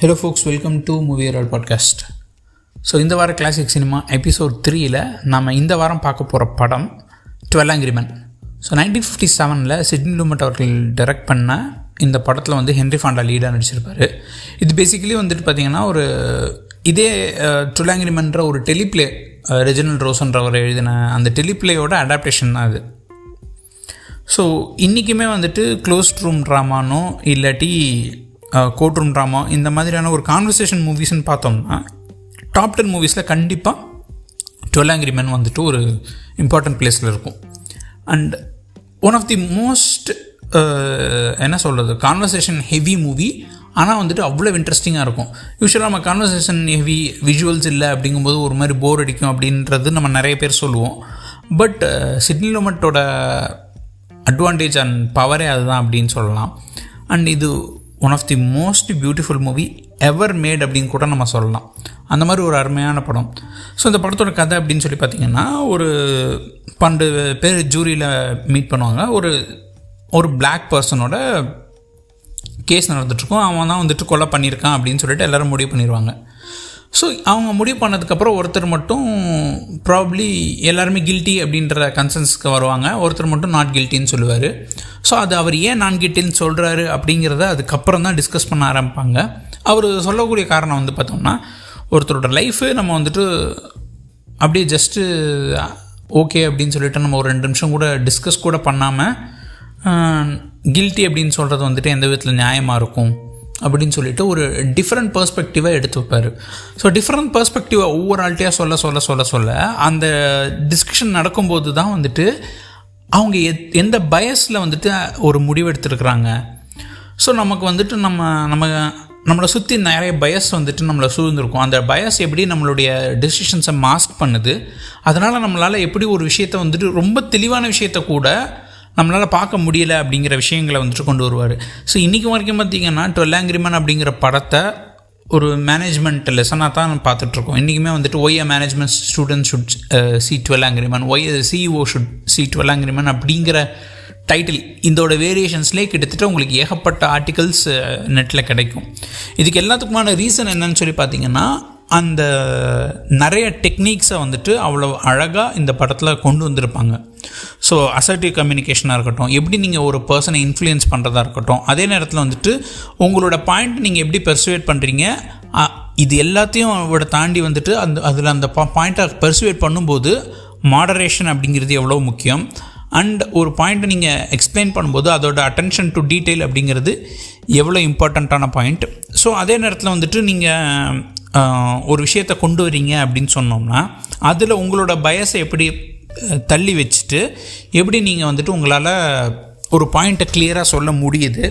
Hello folks welcome to movie roll podcast so இந்த வார classic cinema episode த்ரீயில் நம்ம இந்த வாரம் பார்க்க போகிற படம் twelve angry men so nineteen fifty செவனில் சிட்னி லூமட் அவர்கள் டைரக்ட் பண்ண இந்த படத்தில் வந்து ஹென்ரி ஃபாண்டா லீடாக நடிச்சிருப்பார். இது பேசிக்கலி வந்துட்டு பார்த்திங்கன்னா ஒரு இதே டுவெல் ஆங்கிரிமன்ற ஒரு டெலிப்ளே ரெஜினல் ரோஸ்ன்றவர் எழுதின அந்த டெலிப்ளேயோட அடாப்டேஷன் தான் அது. ஸோ இன்றைக்குமே வந்துட்டு க்ளோஸ்ட் ரூம் ட்ராமானோ இல்லாட்டி கோட்ரூம் ட்ராமா இந்த மாதிரியான ஒரு கான்வர்சேஷன் மூவிஸ்ன்னு பார்த்தோம்னா டாப் டென் மூவிஸில் கண்டிப்பாக டுவெல் ஆங்கிரி மேன் வந்துட்டு ஒரு இம்பார்ட்டன்ட் பிளேஸில் இருக்கும். And one of the most என்ன சொல்கிறது கான்வர்சேஷன் ஹெவி மூவி ஆனால் வந்துட்டு அவ்வளோ இன்ட்ரெஸ்டிங்காக இருக்கும். யூஸ்வலாக நம்ம கான்வர்சேஷன் ஹெவி விஷுவல்ஸ் இல்லை அப்படிங்கும்போது ஒரு மாதிரி போர் அடிக்கும் அப்படின்றது நம்ம நிறைய பேர் சொல்லுவோம். பட் சிட்னி லோமட்டோட அட்வான்டேஜ் அண்ட் பவரே அதுதான் அப்படின்னு சொல்லலாம். அண்ட் இது one of the most beautiful movie ever made அப்படின்னு கூட நம்ம சொல்லலாம். அந்த மாதிரி ஒரு அருமையான படம். ஸோ இந்த படத்தோட கதை அப்படின்னு சொல்லி பார்த்தீங்கன்னா ஒரு பன்னெண்டு பேர் ஜூரியில் மீட் பண்ணுவாங்க. ஒரு ஒரு பிளாக் பர்சனோட கேஸ் நடந்துட்டுருக்கும். அவன் தான் வந்துட்டு கொலை பண்ணியிருக்கான் அப்படின்னு சொல்லிட்டு எல்லோரும் முடிவு பண்ணிடுவாங்க ஸோ அவங்க முடிவு பண்ணதுக்கப்புறம் ஒருத்தர் மட்டும் ப்ராப்ளி எல்லாருமே கில்ட்டி அப்படின்ற கன்சன்ஸ்க்கு வருவாங்க. ஒருத்தர் மட்டும் நாட் கில்ட்டின்னு சொல்லுவார். ஸோ அது அவர் ஏன் நான் கிட்டேன்னு சொல்கிறாரு அப்படிங்கிறத அதுக்கப்புறம் தான் டிஸ்கஸ் பண்ண ஆரம்பிப்பாங்க. அவர் சொல்லக்கூடிய காரணம் வந்து பார்த்தோம்னா ஒருத்தரோட லைஃபு நம்ம வந்துட்டு அப்படியே ஜஸ்ட்டு ஓகே அப்படின்னு சொல்லிட்டு நம்ம ஒரு ரெண்டு நிமிஷம் கூட டிஸ்கஸ் கூட பண்ணாமல் கில்ட்டி அப்படின்னு சொல்கிறது வந்துட்டு எந்த விதத்தில் நியாயமாக இருக்கும் அப்படின்னு சொல்லிட்டு ஒரு டிஃப்ரெண்ட் பர்ஸ்பெக்டிவாக எடுத்து வைப்பார். ஸோ டிஃப்ரெண்ட் பர்ஸ்பெக்டிவாக ஒவ்வொரு ஆள்கிட்டையாக சொல்ல சொல்ல சொல்ல சொல்ல அந்த டிஸ்கஷன் நடக்கும்போது தான் வந்துட்டு அவங்க எத் எந்த பயஸில் வந்துட்டு ஒரு முடிவெடுத்துருக்குறாங்க ஸோ நமக்கு வந்துட்டு நம்ம நம்ம நம்மளை சுற்றி நிறைய பயஸ் வந்துட்டு நம்மளை சூழ்ந்திருக்கும். அந்த பயஸ் எப்படி நம்மளுடைய டெசிஷன்ஸை மாஸ்க் பண்ணுது? அதனால் நம்மளால் எப்படி ஒரு விஷயத்த வந்துட்டு ரொம்ப தெளிவான விஷயத்த கூட நம்மளால் பார்க்க முடியல அப்படிங்கிற விஷயங்களை வந்துட்டு கொண்டு வருவார். ஸோ இன்றைக்கி வரைக்கும் பார்த்திங்கன்னா டுவெல் ஆங்கிரிமன் அப்படிங்கிற படத்தை ஒரு மேனேஜ்மெண்ட் லெசனாக தான் பார்த்துட்ருக்கோம். இன்றைக்குமே வந்துட்டு why management student should see twelve angry men why CEO should see twelve angry men அப்படிங்கிற டைட்டில் இதோட வேரியேஷன்ஸ்லேயே கிட்டத்தட்ட உங்களுக்கு ஏகப்பட்ட ஆர்டிகல்ஸ் uh, நெட்டில் கிடைக்கும். இதுக்கு எல்லாத்துக்குமான ரீசன் என்னன்னு சொல்லி பார்த்தீங்கன்னா அந்த நிறைய டெக்னிக்ஸை வந்துட்டு அவ்வளோ அழகாக இந்த படத்தில் கொண்டு வந்திருப்பாங்க. ஸோ அசர்ட்டிவ் கம்யூனிகேஷனாக இருக்கட்டும் எப்படி நீங்கள் ஒரு பர்சனை இன்ஃப்ளூயன்ஸ் பண்ணுறதா இருக்கட்டும் அதே நேரத்தில் வந்துட்டு உங்களோட பாயிண்ட் நீங்கள் எப்படி பெர்சுவேட் பண்ணுறீங்க இது எல்லாத்தையும் அவட தாண்டி வந்துட்டு அந்த அதில் அந்த பாயிண்ட்டை பெர்சுவேட் பண்ணும்போது மாடரேஷன் அப்படிங்கிறது எவ்வளோ முக்கியம். அண்ட் ஒரு பாயிண்ட்டை நீங்கள் எக்ஸ்பிளைன் பண்ணும்போது அதோட அட்டென்ஷன் டு டீட்டெயில் அப்படிங்கிறது எவ்வளோ இம்பார்ட்டண்ட்டான பாயிண்ட் ஸோ அதே நேரத்தில் வந்துட்டு நீங்கள் ஒரு விஷயத்தை கொண்டு வரீங்க அப்படின்னு சொன்னோம்னா அதில் உங்களோட பயசை எப்படி தள்ளி வச்சுட்டு எப்படி நீங்கள் வந்துட்டு உங்களால் ஒரு பாயிண்ட்டை கிளியராக சொல்ல முடியுது?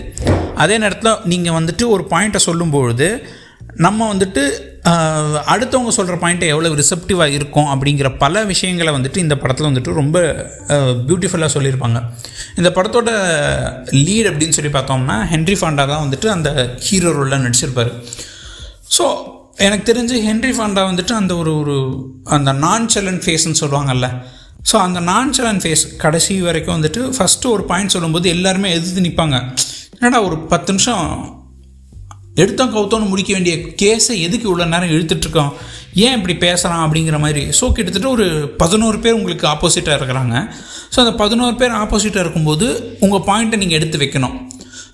அதே நேரத்தில் நீங்கள் வந்துட்டு ஒரு பாயிண்ட்டை சொல்லும்பொழுது நம்ம வந்துட்டு அடுத்தவங்க சொல்கிற பாயிண்ட்டை எவ்வளோ ரிசப்டிவாக இருக்கும் அப்படிங்கிற பல விஷயங்களை வந்துட்டு இந்த படத்தில் வந்துட்டு ரொம்ப பியூட்டிஃபுல்லாக சொல்லியிருப்பாங்க. இந்த படத்தோட லீட் அப்படின்னு சொல்லி பார்த்தோம்னா ஹென்ரி ஃபாண்டா தான் வந்துட்டு அந்த ஹீரோ ரோலில் நடிச்சிருப்பார். ஸோ எனக்கு தெரிஞ்சு ஹென்ரி ஃபாண்டா வந்துட்டு அந்த ஒரு ஒரு அந்த நான் செலன் ஃபேஸ்ன்னு சொல்லுவாங்கல்ல. ஸோ அந்த நான் செலன் ஃபேஸ் கடைசி வரைக்கும் வந்துட்டு ஃபஸ்ட்டு ஒரு பாயிண்ட் சொல்லும்போது எல்லாருமே எதிர்த்து நிற்பாங்க என்னடா ஒரு பத்து நிமிஷம் எடுத்தோம் கவுத்தோன்னு முடிக்க வேண்டிய கேஸை எதுக்கு இவ்வளோ நேரம் இழுத்துட்ருக்கோம் ஏன் இப்படி பேசுகிறான் அப்படிங்கிற மாதிரி. ஸோ கிட்டத்தட்ட ஒரு பதினோரு பேர் உங்களுக்கு ஆப்போசிட்டாக இருக்கிறாங்க. ஸோ அந்த பதினோரு பேர் ஆப்போசிட்டாக இருக்கும்போது உங்கள் பாயிண்ட்டை நீங்கள் எடுத்து வைக்கணும்.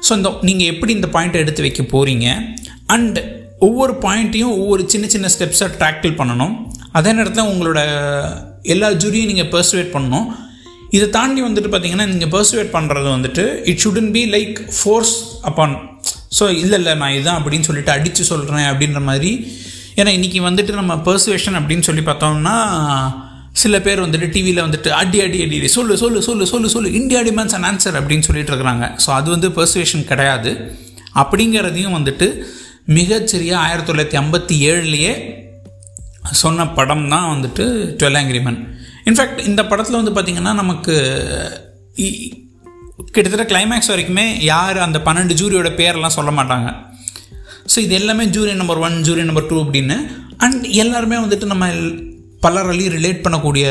ஸோ இந்த நீங்கள் எப்படி இந்த பாயிண்ட்டை எடுத்து வைக்க போகிறீங்க அண்ட் ஒவ்வொரு பாயிண்ட்டையும் ஒவ்வொரு சின்ன சின்ன ஸ்டெப்ஸை ட்ராக்டில் பண்ணணும். அதே நேரத்தில் உங்களோட எல்லா ஜூரியும் நீங்கள் பர்சுவேட் பண்ணணும். இதை தாண்டி வந்துட்டு பார்த்தீங்கன்னா நீங்கள் பர்சுவேட் பண்ணுறது வந்துட்டு it shouldn't be like force upon so இல்லை இல்லை நான் இதுதான் அப்படின்னு சொல்லிட்டு அடித்து சொல்கிறேன் அப்படின்ற மாதிரி. ஏன்னா இன்றைக்கி வந்துட்டு நம்ம பர்சுவேஷன் அப்படின்னு சொல்லி பார்த்தோம்னா சில பேர் வந்துட்டு டிவியில் வந்துட்டு அடி அடி அடி சொல்லு சொல்லு சொல்லு சொல்லு சொல்லு இந்தியா டிமாண்ட்ஸ் அண்ட் ஆன்சர் அப்படின்னு சொல்லிட்டு இருக்கிறாங்க. ஸோ அது வந்து பர்சுவேஷன் கிடையாது. அப்படிங்கிறதையும் வந்துட்டு மிகச்சிறிய ஆயிரத்தி தொள்ளாயிரத்தி ஐம்பத்தி ஏழுலேயே சொன்ன படம் தான் வந்துட்டு டுவெல் ஆங்கிரிமன் இன்ஃபேக்ட் இந்த படத்தில் வந்து பார்த்திங்கன்னா நமக்கு கிட்டத்தட்ட கிளைமேக்ஸ் வரைக்குமே யார் அந்த பன்னெண்டு ஜூரியோட பேரெல்லாம் சொல்ல மாட்டாங்க. ஸோ இது எல்லாமே jury number one jury number two அப்படின்னு அண்ட் எல்லாருமே வந்துட்டு நம்ம பலராலையும் ரிலேட் பண்ணக்கூடிய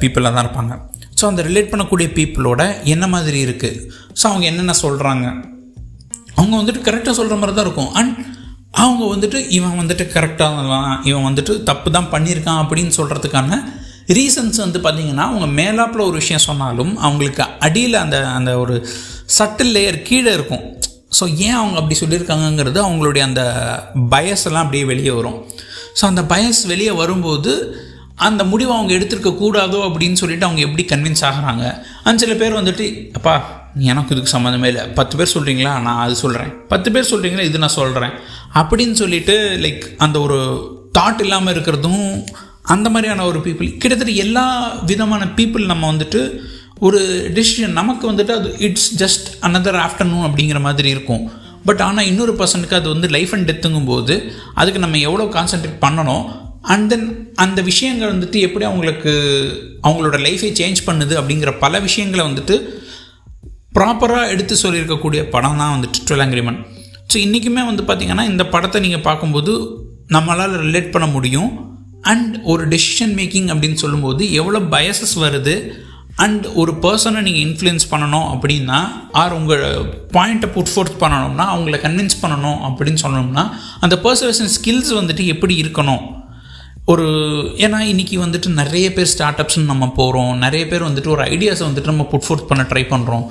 பீப்புளாக தான் இருப்பாங்க. ஸோ அந்த ரிலேட் பண்ணக்கூடிய பீப்புளோட என்ன மாதிரி இருக்குது ஸோ அவங்க என்னென்ன சொல்கிறாங்க அவங்க வந்துட்டு கரெக்டாக சொல்கிற மாதிரி தான் இருக்கும். அண்ட் அவங்க வந்துட்டு இவன் வந்துட்டு கரெக்டாக இவன் வந்துட்டு தப்பு தான் பண்ணியிருக்கான் அப்படின்னு சொல்கிறதுக்கான ரீசன்ஸ் வந்து பார்த்திங்கன்னா அவங்க மேலாப்பில் ஒரு விஷயம் சொன்னாலும் அவங்களுக்கு அடியில் அந்த அந்த ஒரு சட்டில் லேயர் கீழே இருக்கும். ஸோ ஏன் அவங்க அப்படி சொல்லியிருக்காங்கங்கிறது அவங்களுடைய அந்த பயஸ் எல்லாம் அப்படியே வெளியே வரும். ஸோ அந்த பயஸ் வெளியே வரும்போது அந்த முடிவை அவங்க எடுத்திருக்க கூடாதோ அப்படின்னு சொல்லிட்டு அவங்க எப்படி கன்வின்ஸ் ஆகுறாங்க? அந்த சில பேர் வந்துட்டு அப்பா எனக்கு இதுக்கு சம்மந்தமே இல்லை. பத்து பேர் சொல்கிறீங்களா நான் அது சொல்கிறேன் பத்து பேர் சொல்கிறீங்களா இது நான் சொல்கிறேன் அப்படின்னு சொல்லிட்டு லைக் அந்த ஒரு தாட் இல்லாமல் இருக்கிறதும் அந்த மாதிரியான ஒரு பீப்புள் கிட்டத்தட்ட எல்லா விதமான பீப்புள் நம்ம வந்துட்டு ஒரு டெசிஷன் நமக்கு வந்துட்டு அது இட்ஸ் ஜஸ்ட் அனதர் ஆஃப்டர்நூன் அப்படிங்கிற மாதிரி இருக்கும். பட் ஆனால் இன்னொரு பர்சனுக்கு அது வந்து லைஃப் அண்ட் டெத்துங்கும் போது அதுக்கு நம்ம எவ்வளோ கான்சென்ட்ரேட் பண்ணணும் அண்ட் தென் அந்த விஷயங்கள் வந்துட்டு எப்படி அவங்களுக்கு அவங்களோட லைஃபை சேஞ்ச் பண்ணுது அப்படிங்கிற பல விஷயங்களை வந்துட்டு ப்ராப்பராக எடுத்து சொல்லியிருக்கக்கூடிய படம் தான் வந்துட்டு டுவெல் அங்கிரிமன் ஸோ இன்றைக்குமே வந்து பார்த்திங்கன்னா இந்த படத்தை நீங்கள் பார்க்கும்போது நம்மளால் ரிலேட் பண்ண முடியும். அண்ட் ஒரு டெசிஷன் மேக்கிங் அப்படின்னு சொல்லும்போது எவ்வளோ பயசஸ் வருது? அண்ட் ஒரு பர்சனை நீங்கள் இன்ஃப்ளூயன்ஸ் பண்ணணும் அப்படின்னா ஆர் உங்கள் பாயிண்ட்டை புட் ஃபோர்த் பண்ணணும்னா அவங்கள கன்வின்ஸ் பண்ணணும் அப்படின்னு சொன்னோம்னா அந்த பர்சனேஷன் ஸ்கில்ஸ் வந்துட்டு எப்படி இருக்கணும்? ஒரு ஏன்னா இன்றைக்கி வந்துட்டு நிறைய பேர் ஸ்டார்ட் அப்ஸ்னு நம்ம போகிறோம் நிறைய பேர் வந்துட்டு ஒரு ஐடியாஸை வந்துட்டு நம்ம புட் ஃபோர்த் பண்ண ட்ரை பண்ணுறோம்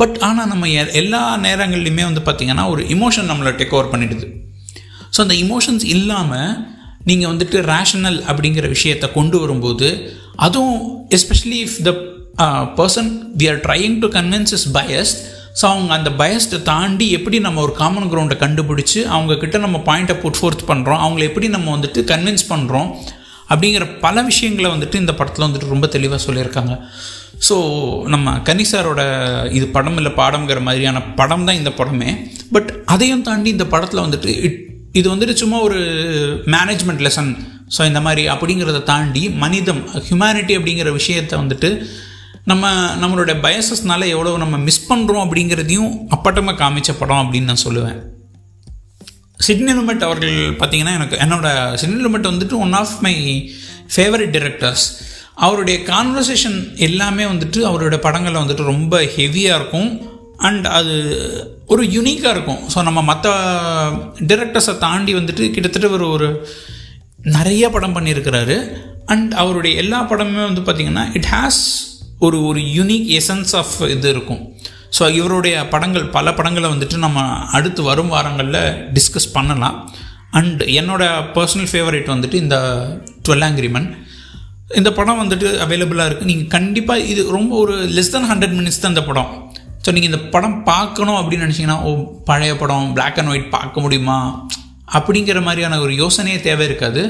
பட் ஆனால் நம்ம எல்லா நேரங்கள்லையுமே வந்து பார்த்திங்கன்னா ஒரு இமோஷன் நம்மளை டேக் ஓவர் பண்ணிடுது. ஸோ அந்த இமோஷன்ஸ் இல்லாமல் நீங்கள் வந்துட்டு ரேஷனல் அப்படிங்கிற விஷயத்தை கொண்டு வரும்போது அதுவும் especially if the person we are trying to convince is biased so அவங்க அந்த பயஸ்ட்டை தாண்டி எப்படி நம்ம ஒரு காமன் கிரவுண்டை கண்டுபிடிச்சி அவங்கக்கிட்ட நம்ம பாயிண்ட்டை புட் ஃபோர்த் பண்ணுறோம் அவங்கள எப்படி நம்ம வந்துட்டு கன்வின்ஸ் பண்ணுறோம் அப்படிங்கிற பல விஷயங்களை வந்துட்டு இந்த படத்தில் வந்துட்டு ரொம்ப தெளிவாக சொல்லியிருக்காங்க. ஸோ நம்ம கனிசாரோட இது படம் இல்லை பாடம்ங்கிற மாதிரியான படம் தான் இந்த படமே. பட் அதையும் தாண்டி இந்த படத்தில் வந்துட்டு இட் இது வந்துட்டு சும்மா ஒரு மேனேஜ்மெண்ட் லெசன் ஸோ இந்த மாதிரி அப்படிங்கிறத தாண்டி மனிதம் ஹியூமனிட்டி அப்படிங்கிற விஷயத்தை வந்துட்டு நம்ம நம்மளோட பயசஸ்னால எவ்வளோ நம்ம மிஸ் பண்ணுறோம் அப்படிங்கிறதையும் அப்பட்டமாக காமிச்ச படம் அப்படின்னு நான் சொல்லுவேன். சிட்னி லுமெட் அவர்கள் பார்த்தீங்கன்னா எனக்கு என்னோட சிட்னி லுமெட் வந்துட்டு one of my favourite directors அவருடைய கான்வர்சேஷன் எல்லாமே வந்துட்டு அவரோட படங்களில் வந்துட்டு ரொம்ப ஹெவியாக இருக்கும். அண்ட் அது ஒரு யூனிக்காக இருக்கும். ஸோ நம்ம மற்ற டிரெக்டர்ஸை தாண்டி வந்துட்டு கிட்டத்தட்ட ஒரு ஒரு நிறைய படம் பண்ணியிருக்கிறாரு. அண்ட் அவருடைய எல்லா படமுமே வந்து பார்த்திங்கன்னா இட் ஹாஸ் ஒரு ஒரு யூனிக் எசன்ஸ் ஆஃப் இது இருக்கும். ஸோ இவருடைய படங்கள் பல படங்களை வந்துட்டு நம்ம அடுத்து வரும் வாரங்களில் டிஸ்கஸ் பண்ணலாம். அண்ட் என்னோடய பர்சனல் ஃபேவரேட் வந்துட்டு இந்த டுவெல் ஆங்கிரிமன் இந்த படம் வந்துட்டு அவைலபிளாக இருக்குது நீங்கள் கண்டிப்பாக இது ரொம்ப ஒரு லெஸ் தென் ஹண்ட்ரட் மினிட்ஸ் தான் இந்த படம். ஸோ நீங்கள் இந்த படம் பார்க்கணும் அப்படின்னு நினச்சிங்கன்னா ஓ பழைய படம் பிளாக் அண்ட் ஒயிட் பார்க்க முடியுமா? அப்படிங்கிற மாதிரியான ஒரு யோசனையே தேவை இருக்காது.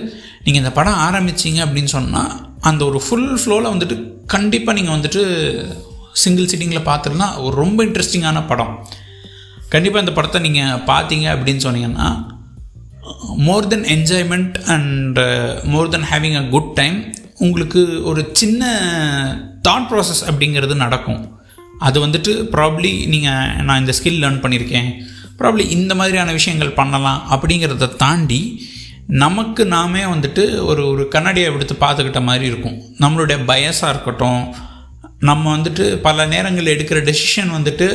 நீங்கள் இந்த படம் ஆரம்பிச்சிங்க அப்படின்னு சொன்னால் அந்த ஒரு ஃபுல் ஃப்ளோவில் வந்துட்டு கண்டிப்பாக நீங்கள் வந்துட்டு சிங்கிள் சிட்டிங்கில் பார்த்துருந்தா ஒரு ரொம்ப இன்ட்ரெஸ்டிங்கான படம். கண்டிப்பாக இந்த படத்தை நீங்கள் பார்த்தீங்க அப்படின்னு சொன்னீங்கன்னா more than enjoyment and more than having a good time உங்களுக்கு ஒரு சின்ன தாட் ப்ராசஸ் அப்படிங்கிறது நடக்கும். அது வந்துட்டு ப்ராப்ளி நீங்கள் நான் இந்த ஸ்கில் லேர்ன் பண்ணியிருக்கேன் ப்ராப்ளி இந்த மாதிரியான விஷயங்கள் பண்ணலாம் அப்படிங்கிறத தாண்டி நமக்கு நாமே வந்துட்டு ஒரு ஒரு கண்ணாடியை எடுத்து பார்த்துக்கிட்ட மாதிரி இருக்கும். நம்மளுடைய பயஸாக இருக்கட்டும் நம்ம வந்துட்டு பல நேரங்களில் எடுக்கிற டெசிஷன் வந்துட்டு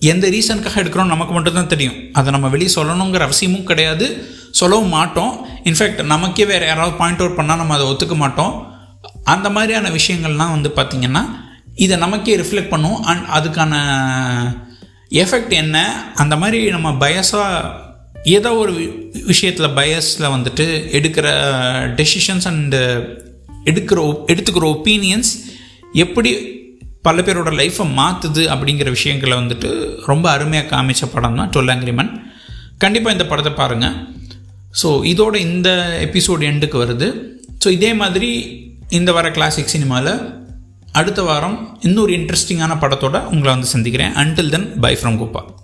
எந்த ரீசனுக்காக எடுக்கிறோம் நமக்கு மட்டும்தான் தெரியும். அதை நம்ம வெளியே சொல்லணுங்கிற அவசியமும் கிடையாது. சொல்லவும் மாட்டோம். இன்ஃபேக்ட் நமக்கே வேறு யாராவது பாயிண்ட் அவுட் பண்ணால் நம்ம அதை ஒத்துக்க மாட்டோம். அந்த மாதிரியான விஷயங்கள்லாம் வந்து பார்த்திங்கன்னா இதை நமக்கே ரிஃப்ளெக்ட் பண்ணும். அண்ட் அதுக்கான எஃபெக்ட் என்ன? அந்த மாதிரி நம்ம பயஸாக ஏதோ ஒரு விஷயத்தில் பயஸில் வந்துட்டு எடுக்கிற டெசிஷன்ஸ் அண்டு எடுக்கிற எடுத்துக்கிற ஒப்பீனியன்ஸ் எப்படி பல பேரோட லைஃப்பை மாற்றுது அப்படிங்கிற விஷயங்களை வந்துட்டு ரொம்ப அருமையாக காமிச்ச படம் தான் டுவெல் ஆங்கிரிமன் கண்டிப்பாக இந்த படத்தை பாருங்கள் ஸோ இதோட இந்த எபிசோடு எண்டுக்கு வருது. ஸோ இதே மாதிரி இந்த வார கிளாசிக் சினிமாவில் அடுத்த வாரம் இன்னொரு இன்ட்ரெஸ்டிங்கான படத்தோட உங்களை வந்து சந்திக்கிறேன். Until then bye from Gopal